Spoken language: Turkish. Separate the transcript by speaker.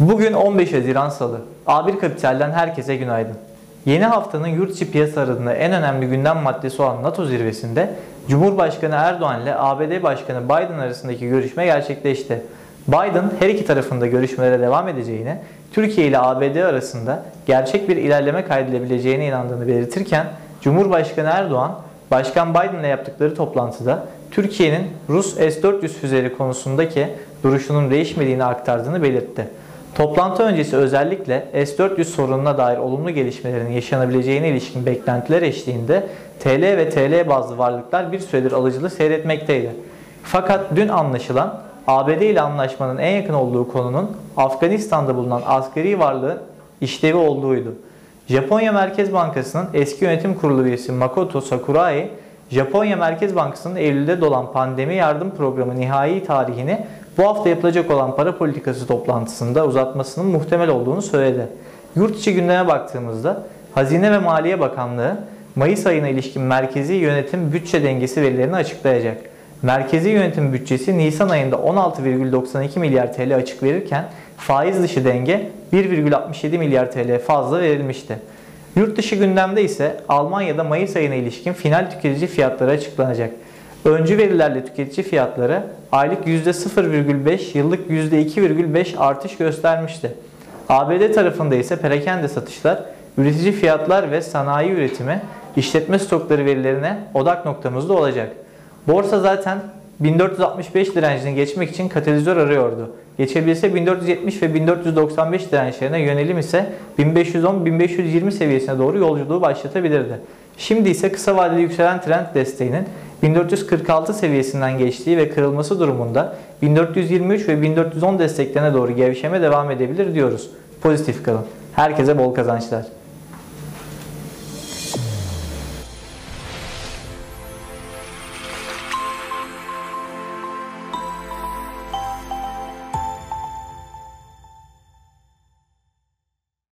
Speaker 1: Bugün 15 Haziran Salı. A1 Kapital'den herkese günaydın. Yeni haftanın yurt içi piyasalarında en önemli gündem maddesi olan NATO zirvesinde Cumhurbaşkanı Erdoğan ile ABD Başkanı Biden arasındaki görüşme gerçekleşti. Biden her iki tarafında görüşmelere devam edeceğine, Türkiye ile ABD arasında gerçek bir ilerleme kaydedilebileceğine inandığını belirtirken Cumhurbaşkanı Erdoğan, Başkan Biden ile yaptıkları toplantıda Türkiye'nin Rus S-400 füzeleri konusundaki duruşunun değişmediğini aktardığını belirtti. Toplantı öncesi özellikle S-400 sorununa dair olumlu gelişmelerin yaşanabileceğine ilişkin beklentiler eşliğinde TL ve TL bazlı varlıklar bir süredir alıcılı seyretmekteydi. Fakat dün anlaşılan ABD ile anlaşmanın en yakın olduğu konunun Afganistan'da bulunan askeri varlığın işlevi olduğuydu. Japonya Merkez Bankası'nın eski yönetim kurulu üyesi Makoto Sakurai, Japonya Merkez Bankası'nın Eylül'de dolan pandemi yardım programı nihai tarihini bu hafta yapılacak olan para politikası toplantısında uzatmasının muhtemel olduğunu söyledi. Yurt içi gündeme baktığımızda Hazine ve Maliye Bakanlığı Mayıs ayına ilişkin merkezi yönetim bütçe dengesi verilerini açıklayacak. Merkezi yönetim bütçesi Nisan ayında 16,92 milyar TL açık verirken faiz dışı denge 1,67 milyar TL fazla verilmişti. Yurt dışı gündemde ise Almanya'da Mayıs ayına ilişkin final tüketici fiyatları açıklanacak. Öncü verilerle tüketici fiyatları aylık %0,5, yıllık %2,5 artış göstermişti. ABD tarafında ise perakende satışlar, üretici fiyatlar ve sanayi üretimi, işletme stokları verilerine odak noktamızda olacak. Borsa zaten 1465 direncini geçmek için katalizör arıyordu. Geçebilirse 1470 ve 1495 dirençlerine yönelim ise 1510-1520 seviyesine doğru yolculuğu başlatabilirdi. Şimdi ise kısa vadeli yükselen trend desteğinin 1446 seviyesinden geçtiği ve kırılması durumunda 1423 ve 1410 desteklerine doğru gevşeme devam edebilir diyoruz. Pozitif kalın. Herkese bol kazançlar.